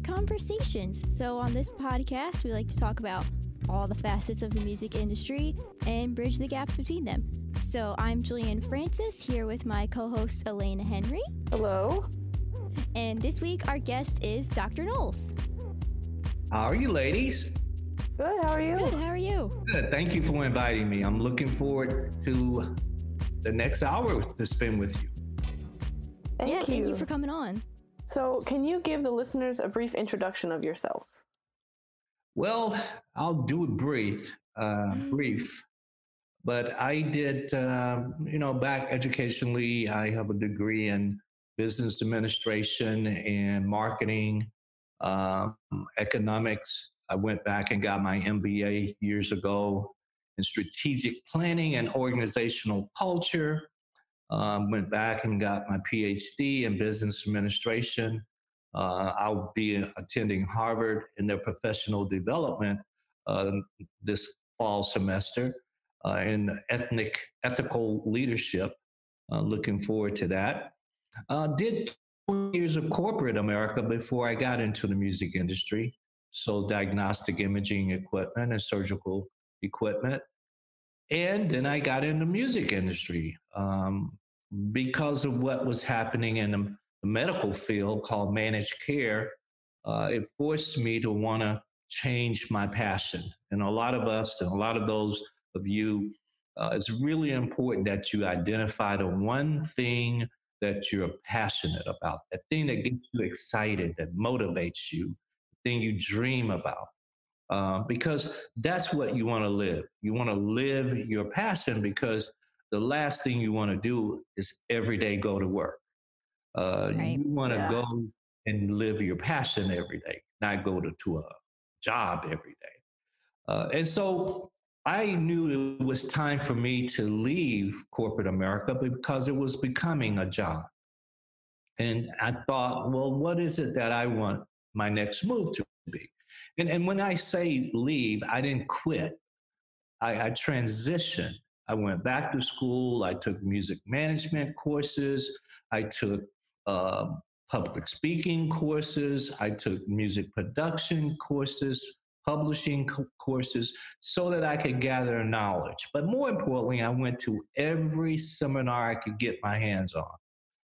back to Backbeat Conversations. So, on this podcast, we like to talk about all the facets of the music industry and bridge the gaps between them. So, I'm Julianne Francis here with my co host Elena Henry. Hello. And this week, our guest is Dr. Knowles. How are you, ladies? Good. How are you? Good. How are you? Good. Thank you for inviting me. I'm looking forward to the next hour to spend with you. Thank yeah, you. thank you for coming on. So, can you give the listeners a brief introduction of yourself? Well, I'll do it brief, uh, Mm. brief. But I did, uh, you know, back educationally, I have a degree in business administration and marketing, um, economics. I went back and got my MBA years ago in strategic planning and organizational culture. Um, went back and got my PhD in business administration. Uh, I'll be attending Harvard in their professional development uh, this fall semester uh, in ethnic ethical leadership. Uh, looking forward to that. Uh, did 20 years of corporate America before I got into the music industry. So diagnostic imaging equipment and surgical equipment. And then I got in the music industry um, because of what was happening in the, the medical field called managed care. Uh, it forced me to want to change my passion. And a lot of us, and a lot of those of you, uh, it's really important that you identify the one thing that you're passionate about, that thing that gets you excited, that motivates you, the thing you dream about. Uh, because that's what you want to live. You want to live your passion because the last thing you want to do is every day go to work. Uh, Right. You want to Yeah. go and live your passion every day, not go to, to a job every day. Uh, and so I knew it was time for me to leave corporate America because it was becoming a job. And I thought, well, what is it that I want my next move to be? And, and when I say leave, I didn't quit. I, I transitioned. I went back to school. I took music management courses. I took uh, public speaking courses. I took music production courses, publishing co- courses, so that I could gather knowledge. But more importantly, I went to every seminar I could get my hands on,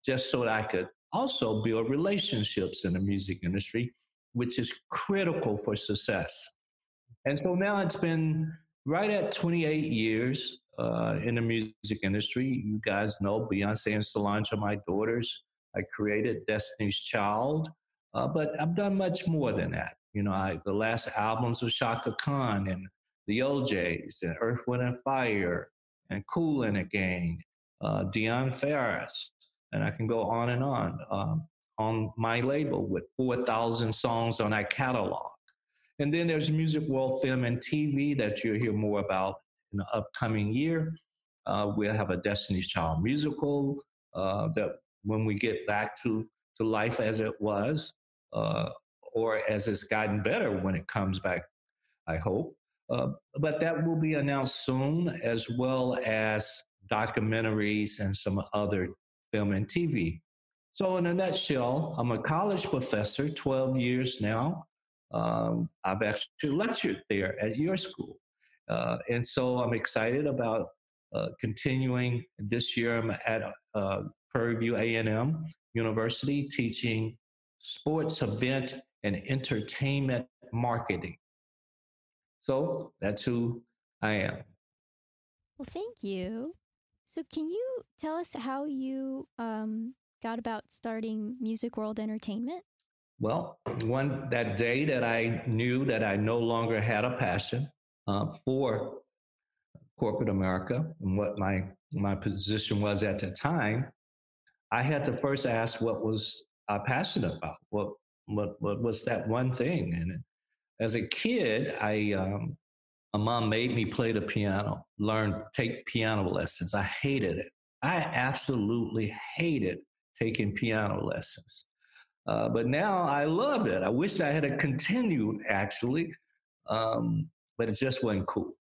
just so that I could also build relationships in the music industry, which is critical for success. And so now it's been right at 28 years uh, in the music industry. You guys know Beyonce and Solange are my daughters. I created Destiny's Child, uh, but I've done much more than that. You know, I, the last albums of Chaka Khan and the O'Jays and Earth, Wind and Fire and Cool and Gang, uh, Dionne Farris, and I can go on and on. Um, on my label with 4,000 songs on that catalog. And then there's Music World Film and TV that you'll hear more about in the upcoming year. Uh, we'll have a Destiny's Child musical uh, that when we get back to, to life as it was, uh, or as it's gotten better when it comes back, I hope. Uh, but that will be announced soon, as well as documentaries and some other film and TV. So, in a nutshell, I'm a college professor, 12 years now. Um, I've actually lectured there at your school. Uh, and so I'm excited about uh, continuing this year. I'm at uh, Prairie View A&M University teaching sports event and entertainment marketing. So that's who I am. Well, thank you. So, can you tell us how you um, got about starting Music World Entertainment? Well, one that day that I knew that I no longer had a passion uh, for corporate America and what my my position was at the time, I had to first ask what was I passionate about. What what what was that one thing? And as a kid, I um, my mom made me play the piano, learn take piano lessons. I hated it. I absolutely hated taking piano lessons. Uh, but now I love it. I wish I had continued actually, um, but it just wasn't cool.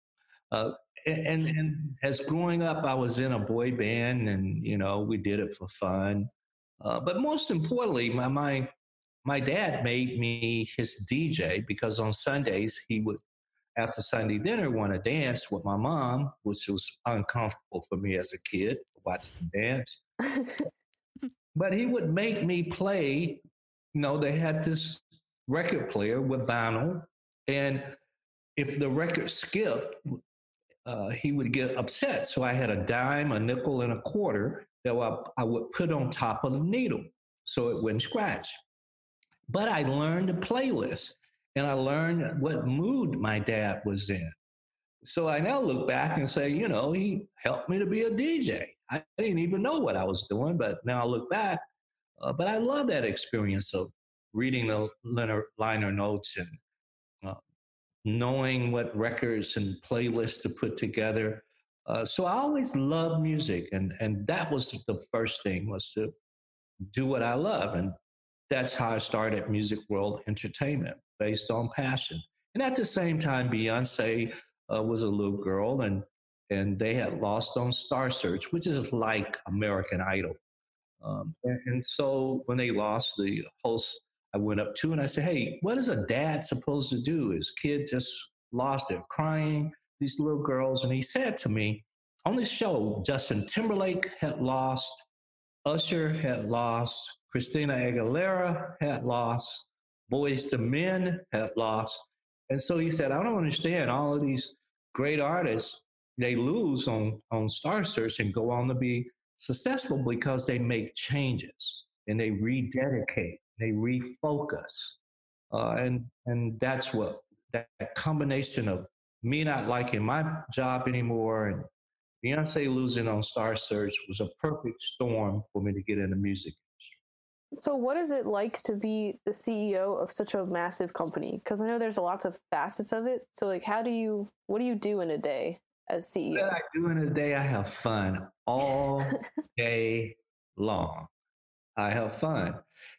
Uh, and, and as growing up, I was in a boy band, and you know we did it for fun. Uh, but most importantly, my my my dad made me his DJ because on Sundays he would, after Sunday dinner, want to dance with my mom, which was uncomfortable for me as a kid, watching dance. but he would make me play. You know, they had this record player with vinyl, and if the record skipped, uh, he would get upset. So I had a dime, a nickel, and a quarter that I, I would put on top of the needle so it wouldn't scratch. But I learned a playlist and I learned what mood my dad was in. So I now look back and say, you know, he helped me to be a DJ. I didn't even know what I was doing, but now I look back. Uh, but I love that experience of reading the liner, liner notes and knowing what records and playlists to put together. Uh, so I always loved music, and and that was the first thing was to do what I love, and that's how I started Music World Entertainment based on passion. And at the same time, Beyonce uh, was a little girl, and and they had lost on Star Search, which is like American Idol. Um, and, and, so when they lost, the host I went up to and I said, "Hey, what is a dad supposed to do? His kid just lost it, crying. These little girls." And he said to me, "On this show, Justin Timberlake had lost, Usher had lost, Christina Aguilera had lost, Boyz II Men had lost." And so he said, "I don't understand all of these great artists they lose on on Star Search and go on to be successful because they make changes and they rededicate, they refocus, uh, and and that's what that combination of me not liking my job anymore and Beyonce losing on Star Search was a perfect storm for me to get in the music industry. So, what is it like to be the CEO of such a massive company? Because I know there's lots of facets of it. So, like, how do you, what do you do in a day? as CEO? What I do in a day, I have fun all day long. I have fun.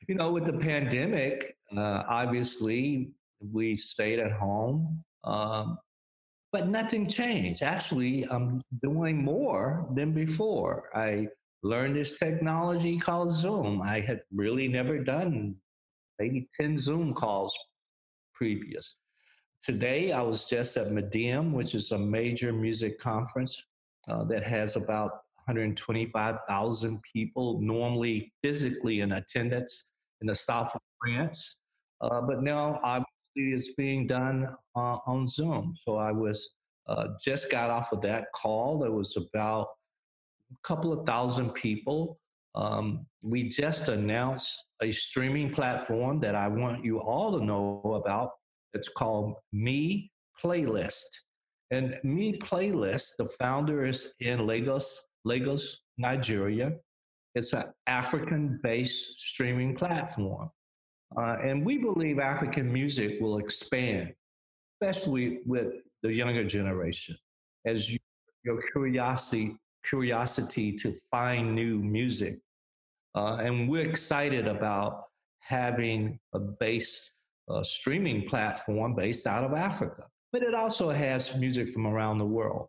You know, with the pandemic, uh, obviously we stayed at home, um, but nothing changed. Actually, I'm doing more than before. I learned this technology called Zoom. I had really never done maybe 10 Zoom calls previous. Today, I was just at MIDEM, which is a major music conference uh, that has about 125,000 people normally physically in attendance in the south of France. Uh, but now, obviously, it's being done uh, on Zoom. So I was uh, just got off of that call. There was about a couple of thousand people. Um, we just announced a streaming platform that I want you all to know about it's called Me Playlist. And Me Playlist, the founder is in Lagos, Lagos, Nigeria. It's an African based streaming platform. Uh, and we believe African music will expand, especially with the younger generation, as you, your curiosity, curiosity to find new music. Uh, and we're excited about having a base a streaming platform based out of Africa, but it also has music from around the world.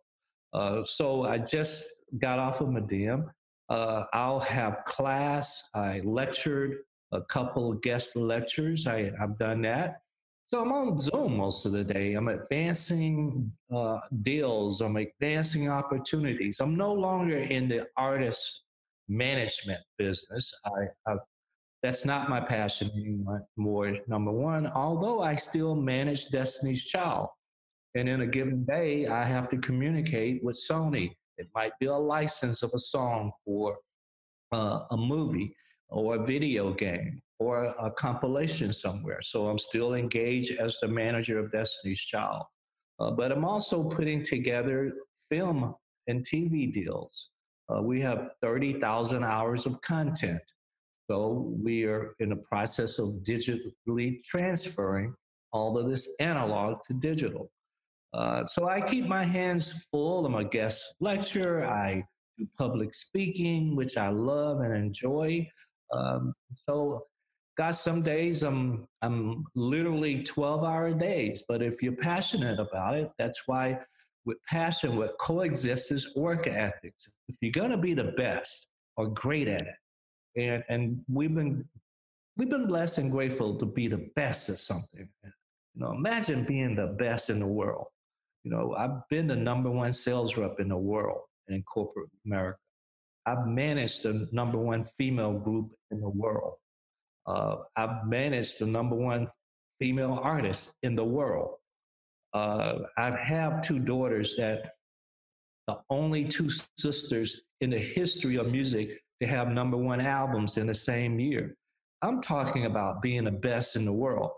Uh, so I just got off of MIDEM. Uh, I'll have class. I lectured a couple of guest lectures. I, have done that. So I'm on Zoom most of the day. I'm advancing uh, deals. I'm advancing opportunities. I'm no longer in the artist management business. I, I've that's not my passion anymore. Number one, although I still manage Destiny's Child. And in a given day, I have to communicate with Sony. It might be a license of a song for uh, a movie or a video game or a compilation somewhere. So I'm still engaged as the manager of Destiny's Child. Uh, but I'm also putting together film and TV deals. Uh, we have 30,000 hours of content. So we are in the process of digitally transferring all of this analog to digital. Uh, so I keep my hands full. I'm a guest lecturer. I do public speaking, which I love and enjoy. Um, so, got some days I'm I'm literally 12-hour days. But if you're passionate about it, that's why with passion, what coexists is work ethics. If you're gonna be the best or great at it, and and we've been we've been blessed and grateful to be the best at something. You know, imagine being the best in the world. You know, I've been the number one sales rep in the world in corporate America. I've managed the number one female group in the world. Uh, I've managed the number one female artist in the world. Uh, I have two daughters that the only two sisters in the history of music to have number one albums in the same year. I'm talking about being the best in the world.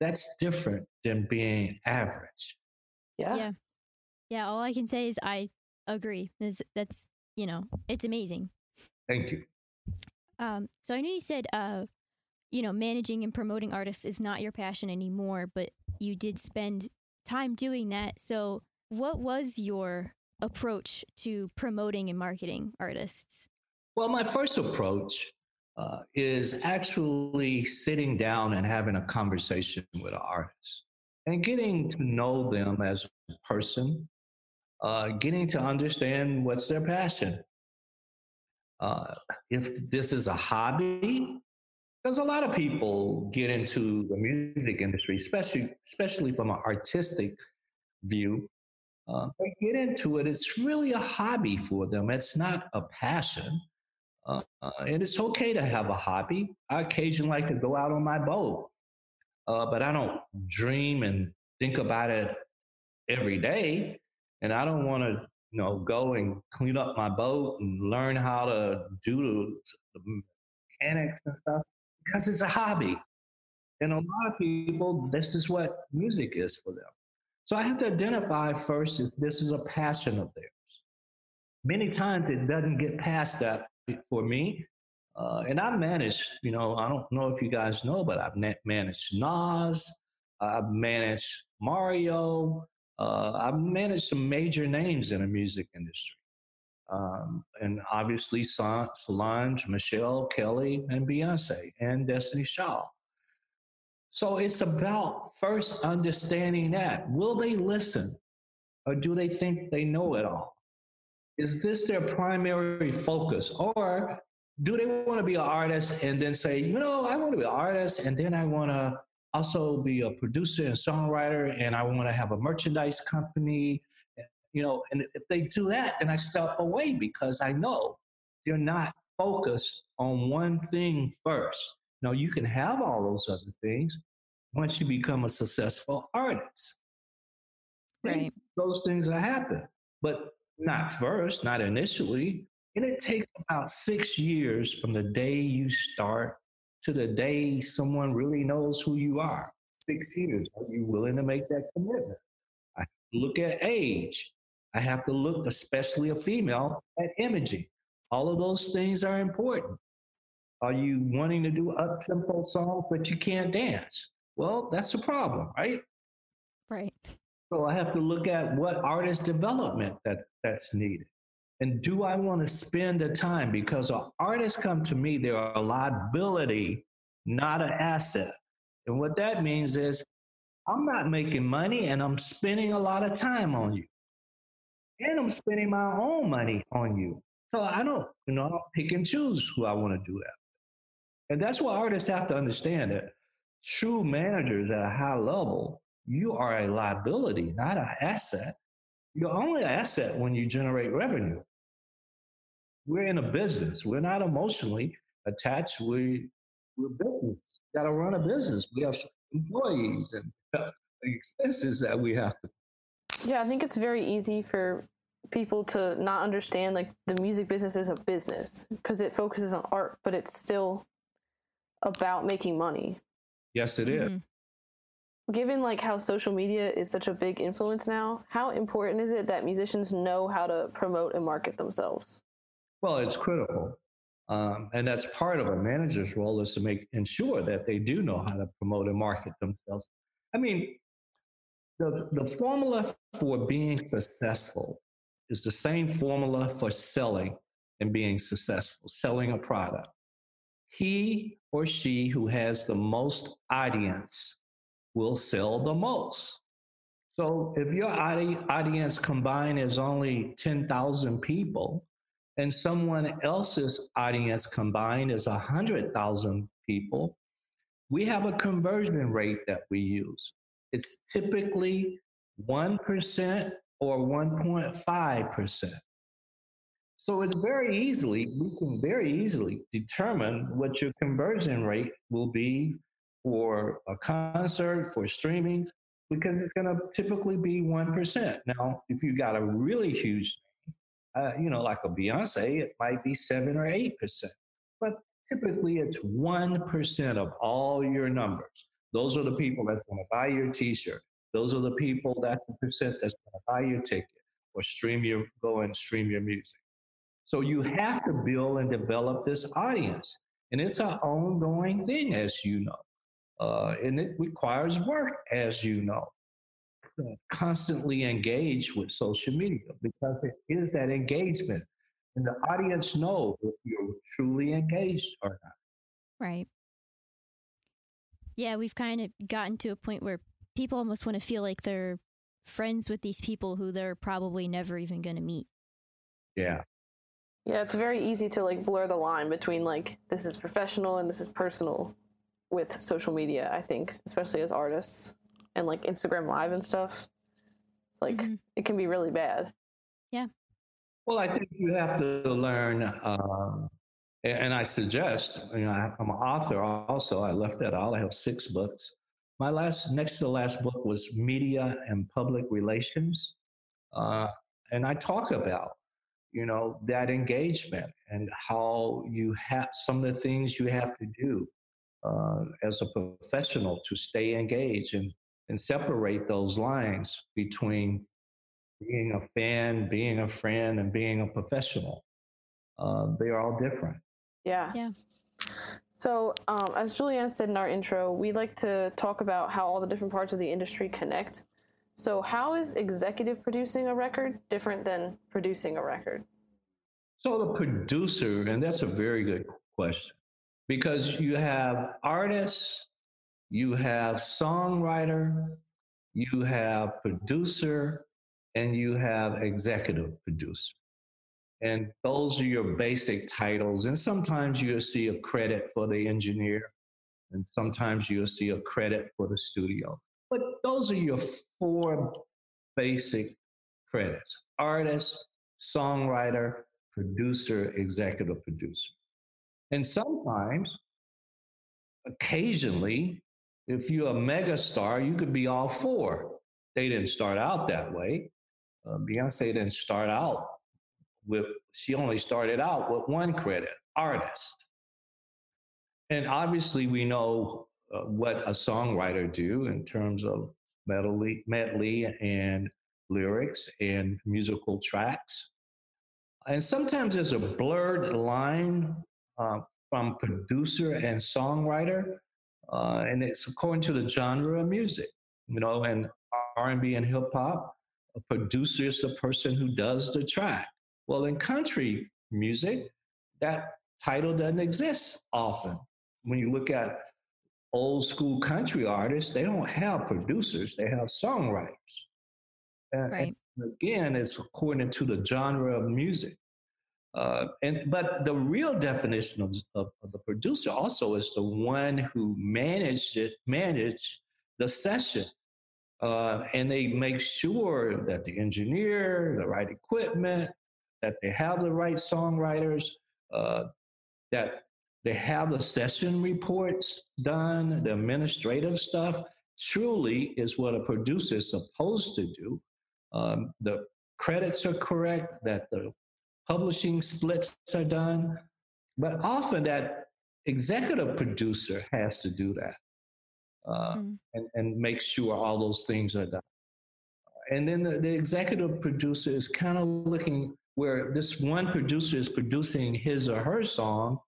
That's different than being average. Yeah. Yeah. Yeah. All I can say is I agree. That's, that's you know, it's amazing. Thank you. Um, so I know you said, uh, you know, managing and promoting artists is not your passion anymore, but you did spend time doing that. So, what was your approach to promoting and marketing artists? Well, my first approach uh, is actually sitting down and having a conversation with an artist and getting to know them as a person, uh, getting to understand what's their passion. Uh, if this is a hobby, because a lot of people get into the music industry, especially especially from an artistic view. Uh, they get into it. It's really a hobby for them. It's not a passion. Uh, and it's okay to have a hobby. I occasionally like to go out on my boat, uh, but I don't dream and think about it every day. And I don't want to, you know, go and clean up my boat and learn how to do the, mechanics and stuff because it's a hobby. And a lot of people, this is what music is for them. So I have to identify first if this is a passion of theirs. Many times it doesn't get past that for me. Uh, and I've managed, you know, I don't know if you guys know, but I've managed Nas, I've managed Mario, uh, I've managed some major names in the music industry. Um, and obviously Solange, Michelle, Kelly, and Beyonce, and Destiny Child. So it's about first understanding that. Will they listen? Or do they think they know it all? Is this their primary focus? Or do they want to be an artist and then say, you know, I want to be an artist and then I want to also be a producer and songwriter and I want to have a merchandise company you know, and if they do that, then I step away because I know they're not focused on one thing first. Now, you can have all those other things once you become a successful artist. Right. Those things that happen, but not first, not initially. And it takes about six years from the day you start to the day someone really knows who you are. Six years. Are you willing to make that commitment? I look at age. I have to look, especially a female, at imaging. All of those things are important. Are you wanting to do up tempo songs, but you can't dance? Well, that's a problem, right? Right. So I have to look at what artist development that, that's needed. And do I want to spend the time? Because artists come to me, they're a liability, not an asset. And what that means is I'm not making money and I'm spending a lot of time on you and I'm spending my own money on you. So I don't, you know, I don't pick and choose who I want to do that. And that's what artists have to understand that true managers at a high level, you are a liability, not an asset. You're only an asset when you generate revenue. We're in a business. We're not emotionally attached. We, we're business. Got to run a business. We have employees and expenses that we have to yeah, I think it's very easy for people to not understand like the music business is a business because it focuses on art, but it's still about making money. Yes, it is. Mm-hmm. Given like how social media is such a big influence now, how important is it that musicians know how to promote and market themselves? Well, it's critical. Um, and that's part of a manager's role is to make ensure that they do know how to promote and market themselves. I mean, the, the formula for being successful is the same formula for selling and being successful, selling a product. He or she who has the most audience will sell the most. So if your audience combined is only 10,000 people and someone else's audience combined is 100,000 people, we have a conversion rate that we use. It's typically 1% or 1.5%. So it's very easily, we can very easily determine what your conversion rate will be for a concert, for streaming, because it's going to typically be 1%. Now, if you got a really huge, uh, you know, like a Beyonce, it might be 7 or 8%. But typically it's 1% of all your numbers. Those are the people that's going to buy your t-shirt. Those are the people, that's the percent that's going to buy your ticket or stream your, go and stream your music. So you have to build and develop this audience. And it's an ongoing thing, as you know. Uh, and it requires work, as you know. Constantly engaged with social media because it is that engagement and the audience know if you're truly engaged or not. Right. Yeah, we've kind of gotten to a point where people almost want to feel like they're friends with these people who they're probably never even going to meet. Yeah. Yeah, it's very easy to like blur the line between like this is professional and this is personal with social media, I think, especially as artists and like Instagram live and stuff. It's like mm-hmm. it can be really bad. Yeah. Well, I think you have to learn, um, and I suggest, you know, I'm an author also. I left that out. I have six books. My last, next to the last book was Media and Public Relations. Uh, and I talk about, you know, that engagement and how you have some of the things you have to do uh, as a professional to stay engaged and, and separate those lines between being a fan, being a friend, and being a professional. Uh, they are all different. Yeah. Yeah. So, um, as Julianne said in our intro, we like to talk about how all the different parts of the industry connect. So, how is executive producing a record different than producing a record? So, the producer, and that's a very good question, because you have artists, you have songwriter, you have producer, and you have executive producer. And those are your basic titles. And sometimes you'll see a credit for the engineer, and sometimes you'll see a credit for the studio. But those are your four basic credits artist, songwriter, producer, executive producer. And sometimes, occasionally, if you're a megastar, you could be all four. They didn't start out that way. Uh, Beyonce didn't start out with, she only started out with one credit, artist. And obviously, we know uh, what a songwriter do in terms of medley, medley and lyrics and musical tracks. And sometimes there's a blurred line uh, from producer and songwriter, uh, and it's according to the genre of music. You know, and R&B and hip hop, a producer is the person who does the track. Well, in country music, that title doesn't exist often. When you look at old school country artists, they don't have producers, they have songwriters. And, right. and again, it's according to the genre of music. Uh, and but the real definition of, of, of, the producer also is the one who managed it, managed the session uh, and they make sure that the engineer, the right equipment, that they have the right songwriters, uh, that they have the session reports done, the administrative stuff. Truly is what a producer is supposed to do. Um, the credits are correct, that the publishing splits are done, but often that executive producer has to do that uh, mm. and, and make sure all those things are done. And then the, the executive producer is kind of looking where this one producer is producing his or her song,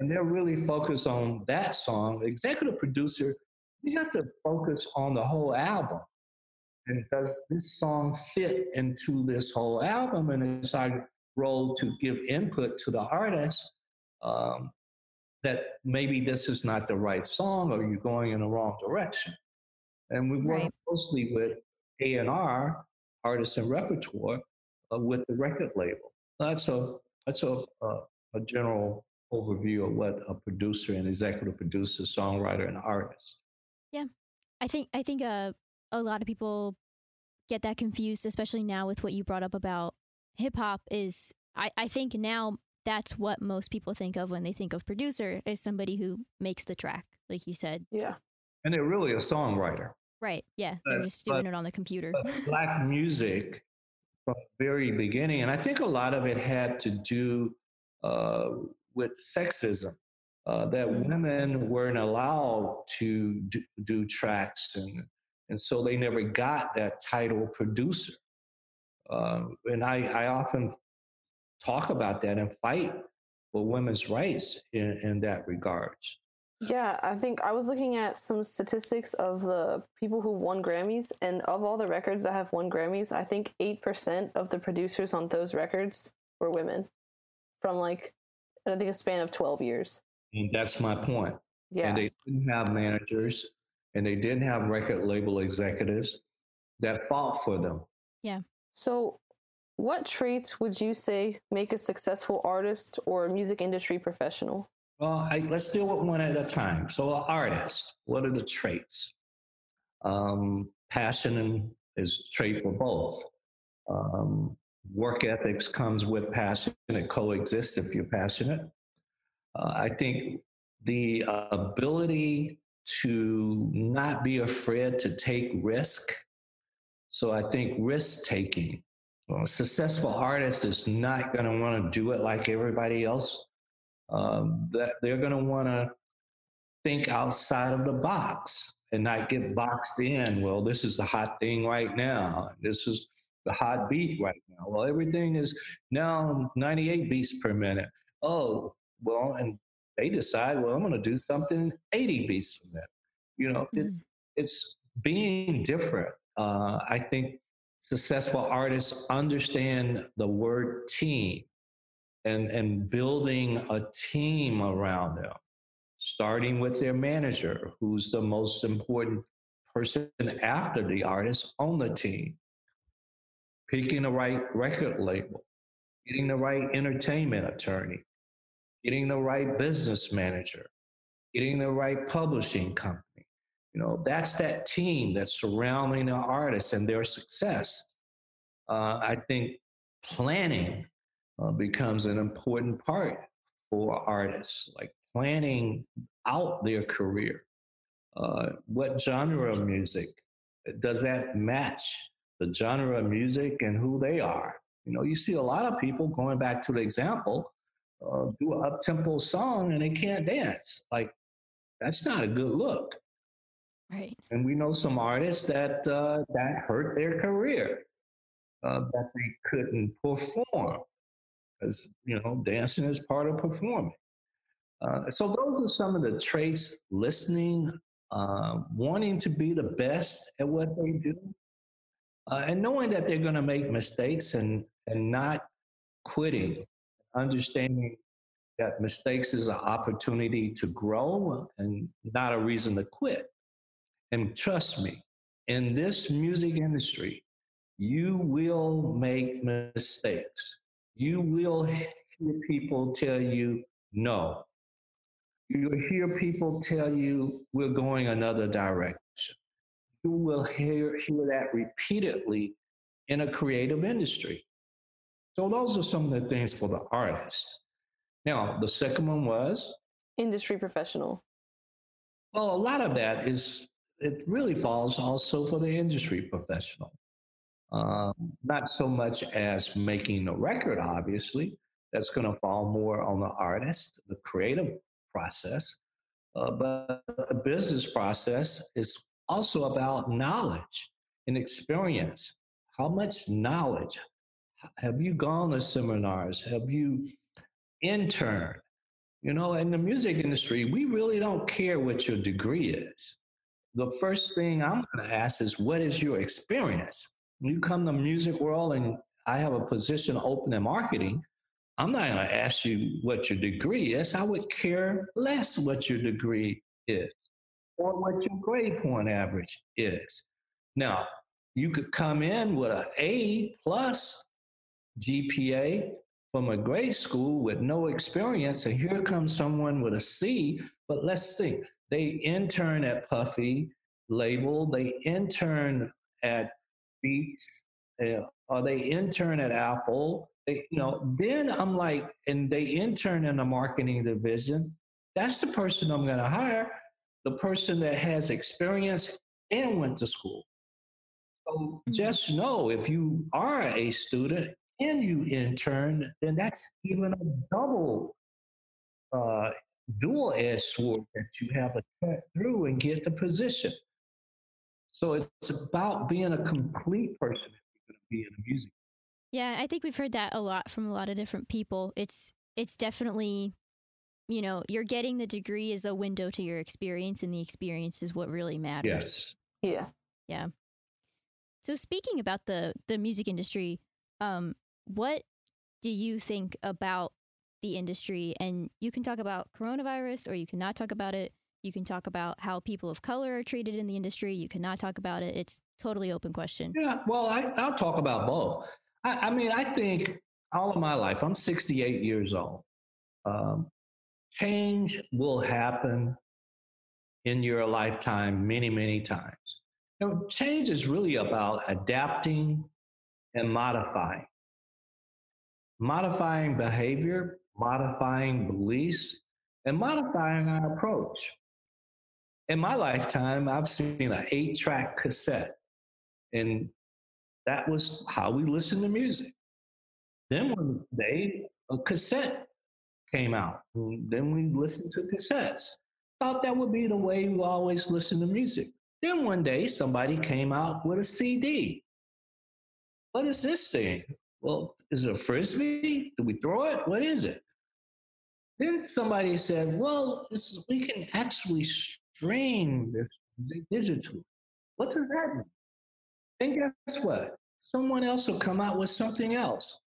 and they're really focused on that song. The executive producer, you have to focus on the whole album. And does this song fit into this whole album? And it's our role to give input to the artist um, that maybe this is not the right song or you're going in the wrong direction. And we work right. closely with A&R, artists and repertoire, uh, with the record label. That's a that's a, a, a general overview of what a producer and executive producer, songwriter, and artist. Yeah, I think I think uh, a lot of people get that confused, especially now with what you brought up about hip hop. Is I I think now that's what most people think of when they think of producer is somebody who makes the track, like you said. Yeah. And they're really a songwriter. Right. Yeah. They're just doing but, it on the computer. black music from the very beginning, and I think a lot of it had to do uh, with sexism. Uh, that mm-hmm. women weren't allowed to do, do, tracks, and and so they never got that title producer. Um, and I, I often talk about that and fight for women's rights in, in that regards. Yeah, I think I was looking at some statistics of the people who won Grammys, and of all the records that have won Grammys, I think 8% of the producers on those records were women from like, I think a span of 12 years. And that's my point. Yeah. And they didn't have managers and they didn't have record label executives that fought for them. Yeah. So, what traits would you say make a successful artist or music industry professional? Well, I, let's deal with one at a time. So, an artist, what are the traits? Um, passion is a trait for both. Um, work ethics comes with passion. It coexists if you're passionate. Uh, I think the uh, ability to not be afraid to take risk. So I think risk taking. Well, a successful artist is not going to want to do it like everybody else um, that they're going to want to think outside of the box and not get boxed in. Well, this is the hot thing right now. This is the hot beat right now. Well, everything is now 98 beats per minute. Oh, well, and they decide, well, I'm going to do something 80 beats per minute. You know, mm-hmm. it's, it's being different. Uh, I think successful artists understand the word team and, and building a team around them, starting with their manager, who's the most important person after the artist on the team, picking the right record label, getting the right entertainment attorney, getting the right business manager, getting the right publishing company. You know, that's that team that's surrounding the artist and their success. Uh, I think planning uh, becomes an important part for artists, like planning out their career. Uh, what genre of music does that match the genre of music and who they are? You know, you see a lot of people going back to the example, uh, do an up tempo song and they can't dance. Like, that's not a good look. Right. And we know some artists that uh, that hurt their career, uh, that they couldn't perform because you know dancing is part of performing. Uh, so those are some of the traits: listening, uh, wanting to be the best at what they do, uh, and knowing that they're going to make mistakes and and not quitting. Understanding that mistakes is an opportunity to grow and not a reason to quit. And trust me, in this music industry, you will make mistakes you will hear people tell you no. You'll hear people tell you we're going another direction. You will hear, hear that repeatedly in a creative industry. So those are some of the things for the artist. Now, the second one was industry professional. Well, a lot of that is it really falls also for the industry professional. Um, not so much as making the record, obviously. That's going to fall more on the artist, the creative process. Uh, but the business process is also about knowledge and experience. How much knowledge have you gone to seminars? Have you interned? You know, in the music industry, we really don't care what your degree is. The first thing I'm going to ask is, what is your experience? you come to music world and I have a position open in marketing, I'm not going to ask you what your degree is. I would care less what your degree is or what your grade point average is. Now, you could come in with an A plus GPA from a grade school with no experience, and here comes someone with a C. But let's think they intern at Puffy label, they intern at Beats, uh, or they intern at Apple. They, you know, then I'm like, and they intern in the marketing division. That's the person I'm going to hire, the person that has experience and went to school. So mm-hmm. just know if you are a student and you intern, then that's even a double uh, dual edged sword that you have to cut through and get the position. So it's about being a complete person if you're going to be in the music. Yeah, I think we've heard that a lot from a lot of different people. It's it's definitely you know, you're getting the degree as a window to your experience and the experience is what really matters. Yes. Yeah. Yeah. So speaking about the the music industry, um what do you think about the industry? And you can talk about coronavirus or you cannot talk about it. You can talk about how people of color are treated in the industry. You cannot talk about it. It's totally open question. Yeah, well, I, will talk about both. I, I, mean, I think all of my life, I'm 68 years old. Um, change will happen in your lifetime many, many times. Change is really about adapting and modifying. Modifying behavior, modifying beliefs, and modifying our approach. In my lifetime, I've seen an eight track cassette, and that was how we listened to music. Then one day, a cassette came out. Then we listened to cassettes. Thought that would be the way we always listen to music. Then one day, somebody came out with a CD. What is this thing? Well, is it a frisbee? Do we throw it? What is it? Then somebody said, well, is, we can actually stream this digitally. What does that mean? And guess what? Someone else will come out with something else.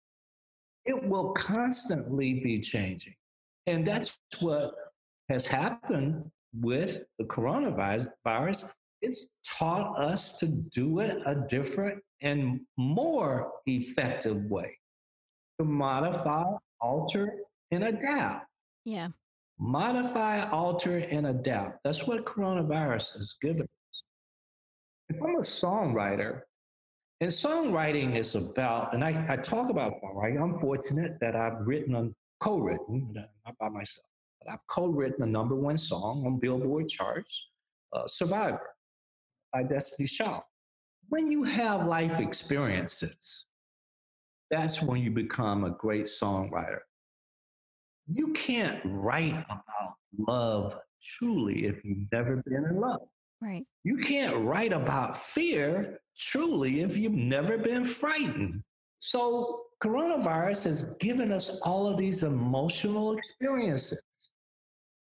It will constantly be changing. And that's what has happened with the coronavirus. It's taught us to do it a different and more effective way to modify, alter, and adapt. Yeah. Modify, alter, and adapt. That's what coronavirus has given us. If I'm a songwriter, and songwriting is about, and I, I talk about songwriting, I'm fortunate that I've written, and co-written, not by myself, but I've co-written a number one song on Billboard charts, uh, Survivor by Destiny Child. When you have life experiences, that's when you become a great songwriter you can't write about love truly if you've never been in love. Right. You can't write about fear truly if you've never been frightened. So, coronavirus has given us all of these emotional experiences.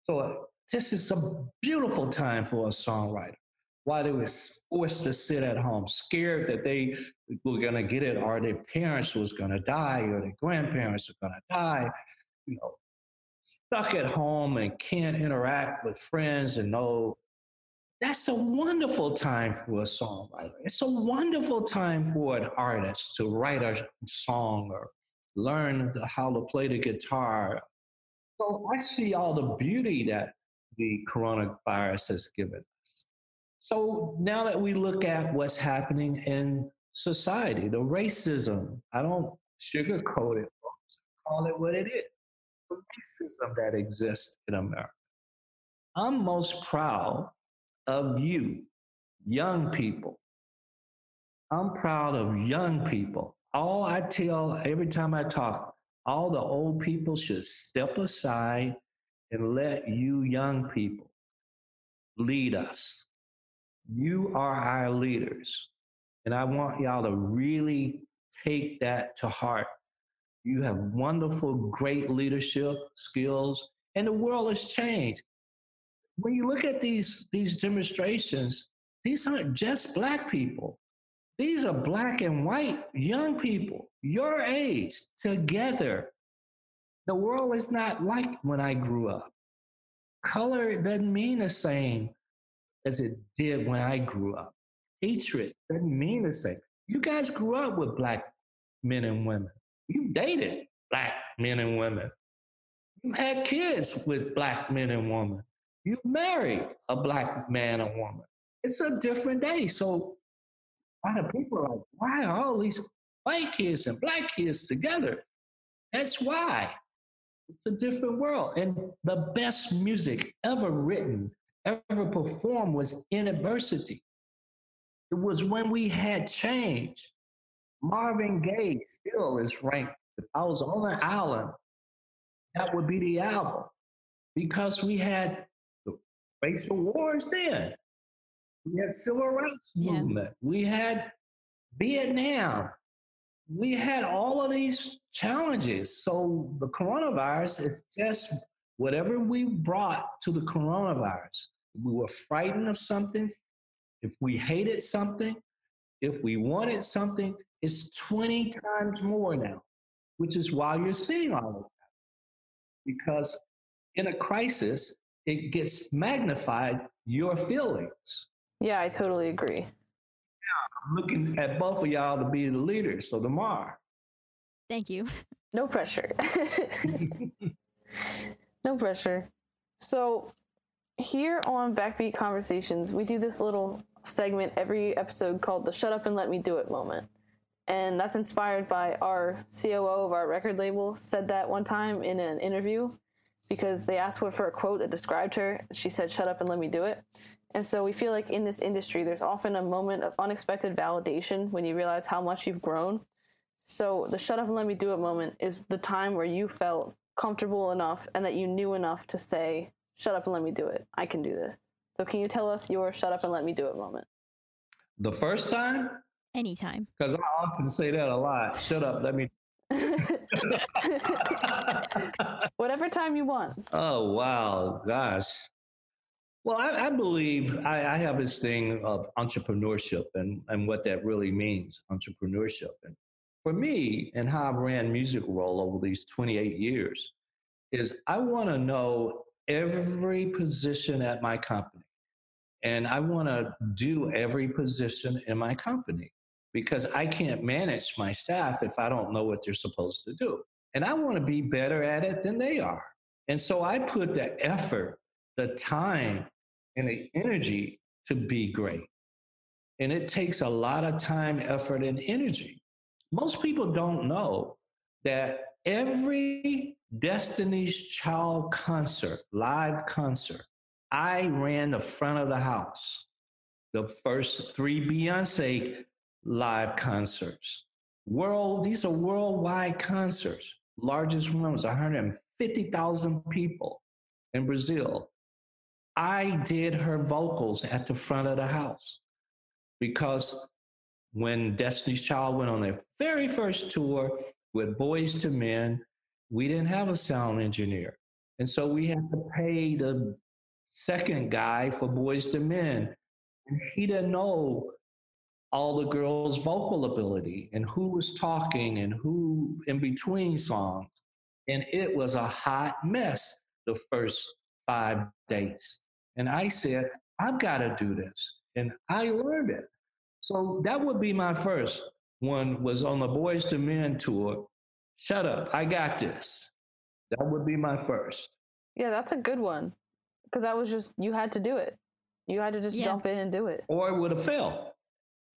So, uh, this is a beautiful time for a songwriter. While they were forced to sit at home, scared that they were going to get it, or their parents was going to die, or their grandparents were going to die, you know, stuck at home and can't interact with friends and no that's a wonderful time for a songwriter. It's a wonderful time for an artist to write a song or learn how to play the guitar. So I see all the beauty that the coronavirus has given us. So now that we look at what's happening in society, the racism, I don't sugarcoat it, call it what it is racism that exists in America. I'm most proud of you, young people. I'm proud of young people. All I tell every time I talk, all the old people should step aside and let you young people lead us. You are our leaders. And I want y'all to really take that to heart you have wonderful, great leadership skills, and the world has changed. When you look at these, these demonstrations, these aren't just Black people. These are Black and white young people, your age, together. The world is not like when I grew up. Color doesn't mean the same as it did when I grew up. Hatred doesn't mean the same. You guys grew up with Black men and women dated. black men and women. You had kids with black men and women. You married a black man or woman. It's a different day. So a lot of people are like, why are all these white kids and black kids together? That's why. It's a different world. And the best music ever written, ever performed was in adversity. It was when we had change. Marvin Gaye still is ranked. If I was on an island, that would be the album because we had the racial wars then. We had civil rights Yeah. movement. We had Vietnam. We had all of these challenges. So the coronavirus is just whatever we brought to the coronavirus. We were frightened of something. If we hated something, if we wanted something, it's 20 times more now, which is why you're seeing all of that. Because in a crisis, it gets magnified your feelings. Yeah, I totally agree. Yeah, I'm looking at both of y'all to be the leaders. So tomorrow. Thank you. No pressure. no pressure. So, here on Backbeat Conversations, we do this little segment every episode called the Shut Up and Let Me Do It moment. And that's inspired by our COO of our record label, said that one time in an interview because they asked her for a quote that described her. She said, Shut up and let me do it. And so we feel like in this industry, there's often a moment of unexpected validation when you realize how much you've grown. So the shut up and let me do it moment is the time where you felt comfortable enough and that you knew enough to say, shut up and let me do it. I can do this. So can you tell us your shut up and let me do it moment? The first time, Anytime. because I often say that a lot. Shut up, let me. Whatever time you want. oh wow, gosh. Well, I, I believe I, I have this thing of entrepreneurship and, and what that really means, entrepreneurship. And for me, and how I've ran Music World over these 28 years, is I want to know every position at my company. And I want to do every position in my company because I can't manage my staff if I don't know what they're supposed to do. And I want to be better at it than they are. And so I put the effort, the time, and the energy to be great. And it takes a lot of time, effort, and energy. Most people don't know that every Destiny's Child concert, live concert, I ran the front of the house. The first three Beyonce live concerts. World, these are worldwide concerts. Largest one was 150,000 people in Brazil. I did her vocals at the front of the house because when Destiny's Child went on their very first tour with Boyz II Men, we didn't have a sound engineer. And so we had to pay the second guy for Boyz II Men. And he didn't know all the girls' vocal ability and who was talking and who in between songs. And it was a hot mess the first five days. And I said, I've got to do this. And I learned it. So that would be my first one was on the Boyz II Men tour. Shut up, I got this. That would be my first. Yeah, that's a good one. Because that was just, you had to do it. You had to just Yeah. jump in and do it. Or it would have failed.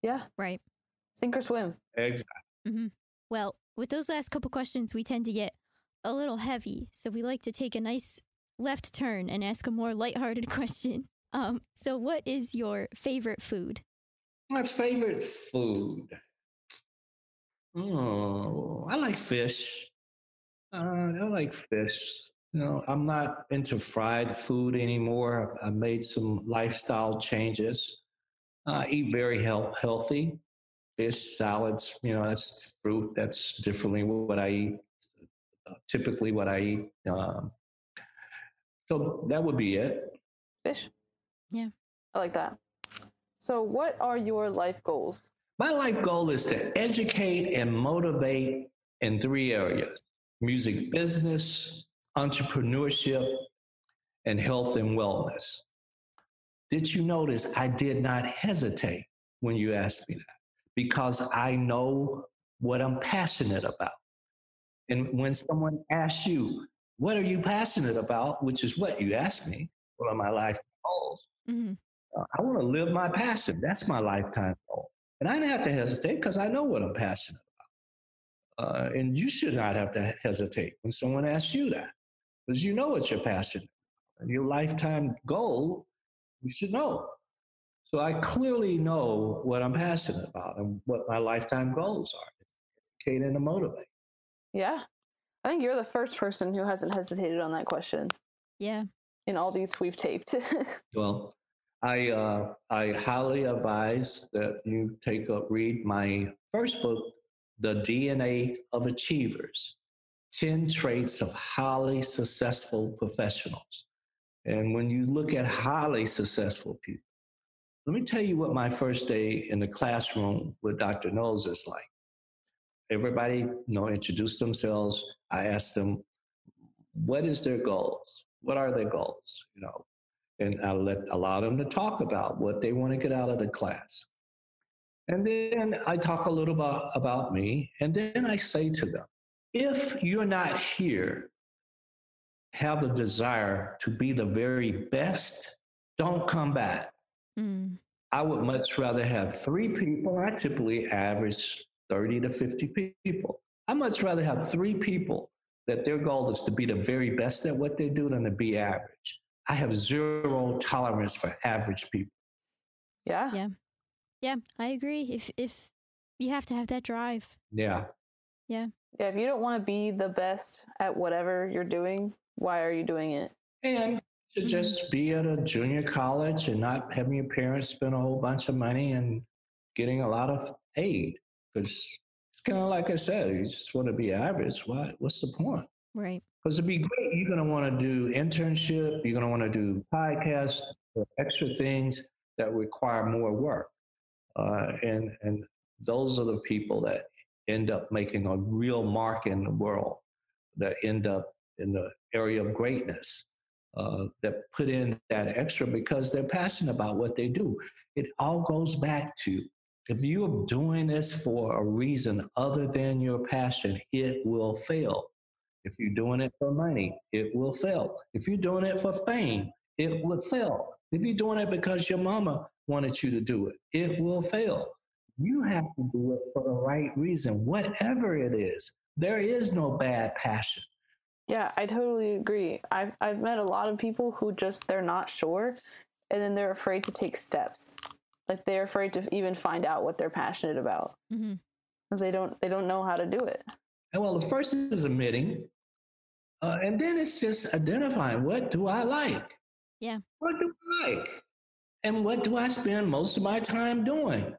Yeah, Right. sink or swim. Exactly. Well, with those last couple questions, we tend to get a little heavy, so we like to take a nice left turn and ask a more lighthearted question. Um, so what is your favorite food? My favorite food. Oh, I like fish. Uh, I like fish. You know, I'm not into fried food anymore. I made some lifestyle changes. I eat very health, healthy. Fish, salads, you know, that's fruit. That's differently what I eat. Uh, typically, what I eat. Um, so that would be it. Fish. Yeah. I like that. So, what are your life goals? My life goal is to educate and motivate in three areas music business, entrepreneurship, and health and wellness. Did you notice I did not hesitate when you asked me that? Because I know what I'm passionate about. And when someone asks you, what are you passionate about? Which is what you asked me, what are my life goals? Mm-hmm. Uh, I want to live my passion. That's my lifetime goal. And I didn't have to hesitate because I know what I'm passionate about. Uh, and you should not have to hesitate when someone asks you that because you know what you're passionate about. Your lifetime goal, you should know. So I clearly know what I'm passionate about and what my lifetime goals are. Educate and to motivate. Yeah. I think you're the first person who hasn't hesitated on that question. Yeah. In all these we've taped. well, I uh, I highly advise that you take a read my first book, The DNA of Achievers: Ten Traits of Highly Successful Professionals. And when you look at highly successful people, let me tell you what my first day in the classroom with Dr. Knowles is like. Everybody, you know, introduce themselves. I ask them, what is their goals? What are their goals? You know, and I let allow them to talk about what they want to get out of the class. And then I talk a little about, about me, and then I say to them, if you're not here, have the desire to be the very best, don't come back. Mm. I would much rather have three people. I typically average 30 to 50 people. I much rather have three people that their goal is to be the very best at what they do than to be average. I have zero tolerance for average people. Yeah. Yeah. Yeah, I agree. If if you have to have that drive. Yeah. Yeah. Yeah, if you don't want to be the best at whatever you're doing, why are you doing it? And to just be at a junior college and not having your parents spend a whole bunch of money and getting a lot of aid. Because it's kind of like I said, you just want to be average. Why? What's the point? Right. Because it'd be great. You're going to want to do internship. You're going to want to do podcasts or extra things that require more work. Uh, and and those are the people that end up making a real mark in the world. That end up in the area of greatness. Uh, that put in that extra because they're passionate about what they do. It all goes back to if you're doing this for a reason other than your passion, it will fail. If you're doing it for money, it will fail. If you're doing it for fame, it will fail. If you're doing it because your mama wanted you to do it, it will fail. You have to do it for the right reason, whatever it is. There is no bad passion. Yeah, I totally agree. I've I've met a lot of people who just they're not sure and then they're afraid to take steps. Like they're afraid to even find out what they're passionate about. Mm-hmm. Because they don't they don't know how to do it. And well, the first is admitting, uh, and then it's just identifying what do I like? Yeah. What do I like? And what do I spend most of my time doing?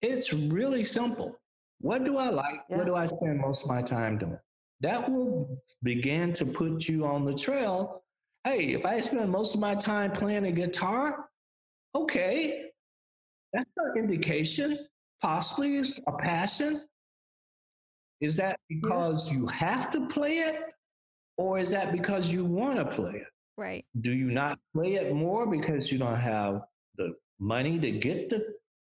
It's really simple. What do I like? Yeah. What do I spend most of my time doing? That will begin to put you on the trail. Hey, if I spend most of my time playing a guitar, okay, that's an indication. Possibly is a passion. Is that because you have to play it, or is that because you want to play it? Right. Do you not play it more because you don't have the money to get the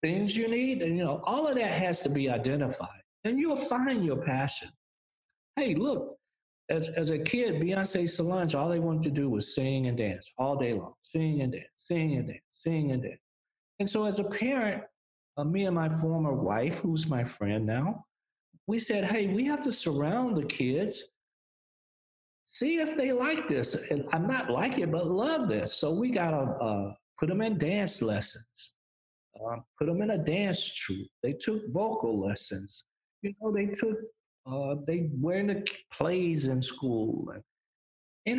things you need? And you know, all of that has to be identified, and you'll find your passion. Hey, look, as, as a kid, Beyonce Solange, all they wanted to do was sing and dance all day long. Sing and dance, sing and dance, sing and dance. And so as a parent, uh, me and my former wife, who's my friend now, we said, hey, we have to surround the kids, see if they like this. And I'm not like it, but love this. So we got to uh, put them in dance lessons, uh, put them in a dance troupe. They took vocal lessons. You know, they took uh, they were in the plays in school. And,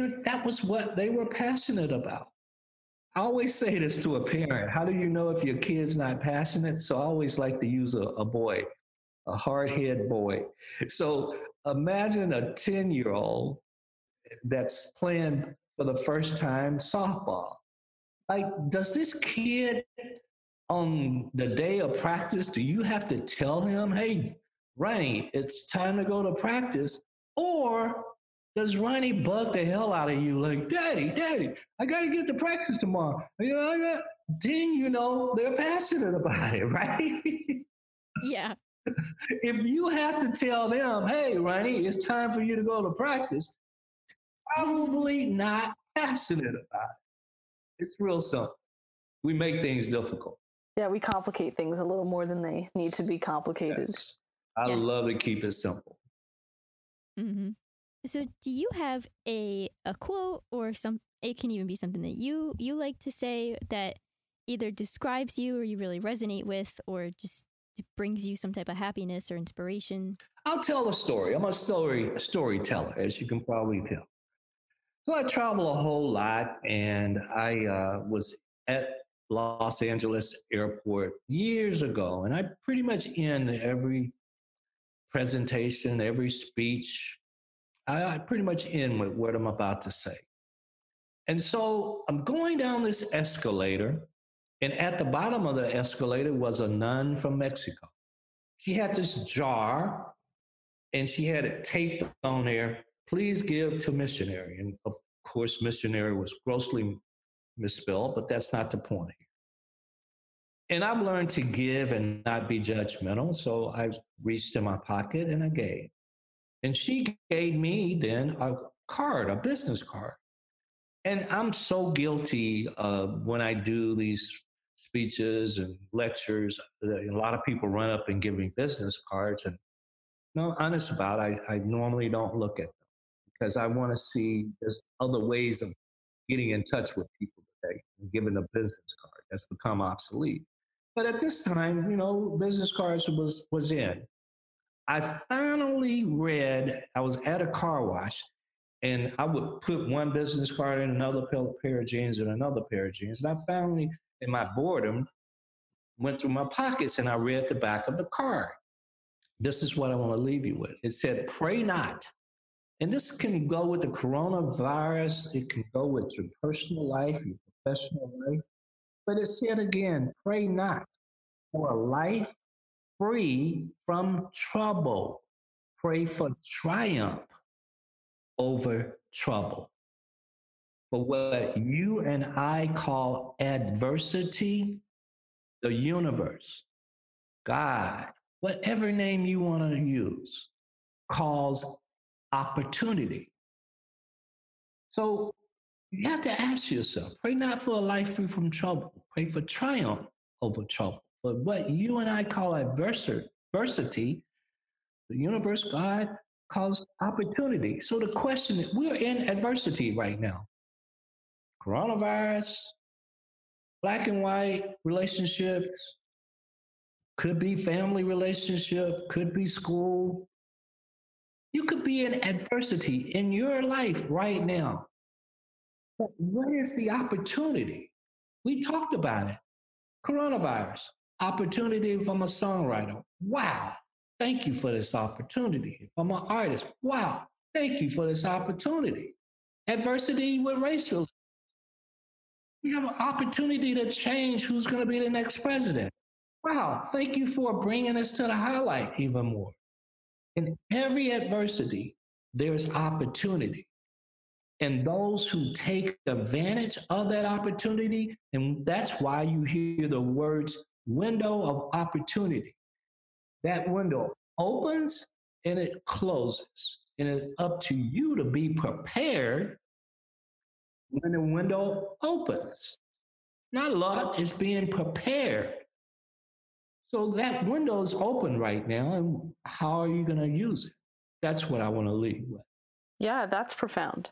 and that was what they were passionate about. I always say this to a parent how do you know if your kid's not passionate? So I always like to use a, a boy, a hard head boy. So imagine a 10 year old that's playing for the first time softball. Like, does this kid on the day of practice, do you have to tell him, hey, Ronnie, it's time to go to practice? Or does Ronnie bug the hell out of you like, Daddy, Daddy, I got to get to practice tomorrow? You know, then you know they're passionate about it, right? Yeah. if you have to tell them, hey, Ronnie, it's time for you to go to practice, probably not passionate about it. It's real simple. We make things difficult. Yeah, we complicate things a little more than they need to be complicated. Yes. I Yes. love to keep it simple. Mm-hmm. So, do you have a a quote or some? It can even be something that you you like to say that either describes you or you really resonate with, or just brings you some type of happiness or inspiration. I'll tell a story. I'm a story a storyteller, as you can probably tell. So I travel a whole lot, and I uh, was at Los Angeles Airport years ago, and I pretty much end every presentation, every speech, I, I pretty much end with what I'm about to say. And so I'm going down this escalator, and at the bottom of the escalator was a nun from Mexico. She had this jar, and she had it taped on there. Please give to missionary. And of course, missionary was grossly misspelled, but that's not the point here. And I've learned to give and not be judgmental. So I reached in my pocket and I gave. And she gave me then a card, a business card. And I'm so guilty of when I do these speeches and lectures. A lot of people run up and give me business cards. And no, honest about it, I, I normally don't look at them because I want to see there's other ways of getting in touch with people today giving a business card that's become obsolete. But at this time, you know, business cards was was in. I finally read, I was at a car wash and I would put one business card in another pair- of jeans and another pair of jeans. And I finally, in my boredom, went through my pockets and I read the back of the card. This is what I want to leave you with. It said, Pray not. And this can go with the coronavirus, it can go with your personal life, your professional life. But it said again, pray not for a life free from trouble. Pray for triumph over trouble. For what you and I call adversity, the universe, God, whatever name you want to use, calls opportunity. So you have to ask yourself pray not for a life free from trouble, pray for triumph over trouble. But what you and I call adversity, the universe, God, calls opportunity. So the question is we're in adversity right now. Coronavirus, black and white relationships, could be family relationship, could be school. You could be in adversity in your life right now. But what is the opportunity? We talked about it. Coronavirus, opportunity I'm a songwriter. Wow, thank you for this opportunity. I'm an artist, wow, thank you for this opportunity. Adversity with relations. We have an opportunity to change who's going to be the next president. Wow, thank you for bringing us to the highlight even more. In every adversity, there's opportunity. And those who take advantage of that opportunity, and that's why you hear the words window of opportunity. That window opens and it closes. And it's up to you to be prepared when the window opens. Not luck, it's being prepared. So that window is open right now, and how are you going to use it? That's what I want to leave with. Yeah, that's profound.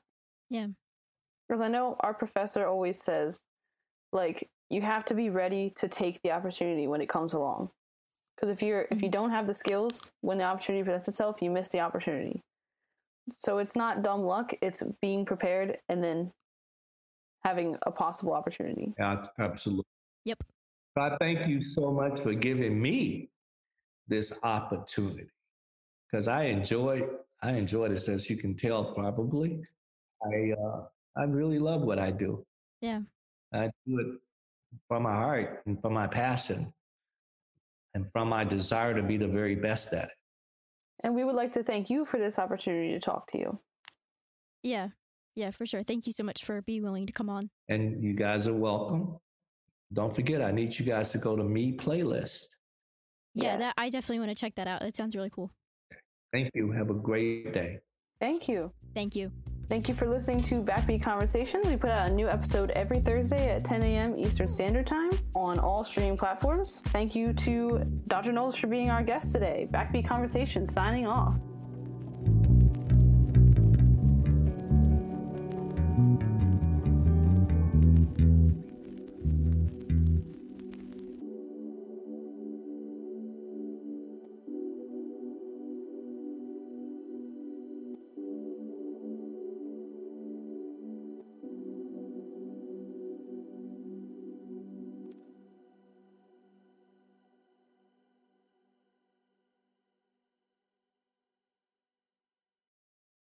Yeah. Because I know our professor always says, like, you have to be ready to take the opportunity when it comes along. Because if you're if you mm-hmm. don't have the skills when the opportunity presents itself, you miss the opportunity. So it's not dumb luck; it's being prepared and then having a possible opportunity. Yeah, absolutely. Yep. I thank you so much for giving me this opportunity because I enjoy I enjoy this as you can tell probably. I uh, I really love what I do. Yeah. I do it from my heart and from my passion and from my desire to be the very best at it. And we would like to thank you for this opportunity to talk to you. Yeah. Yeah, for sure. Thank you so much for being willing to come on. And you guys are welcome. Don't forget, I need you guys to go to me playlist. Yeah, Yes. that I definitely want to check that out. That sounds really cool. Thank you. Have a great day. Thank you. Thank you. Thank you for listening to Backbeat Conversations. We put out a new episode every Thursday at 10 a.m. Eastern Standard Time on all streaming platforms. Thank you to Dr. Knowles for being our guest today. Backbeat Conversations signing off.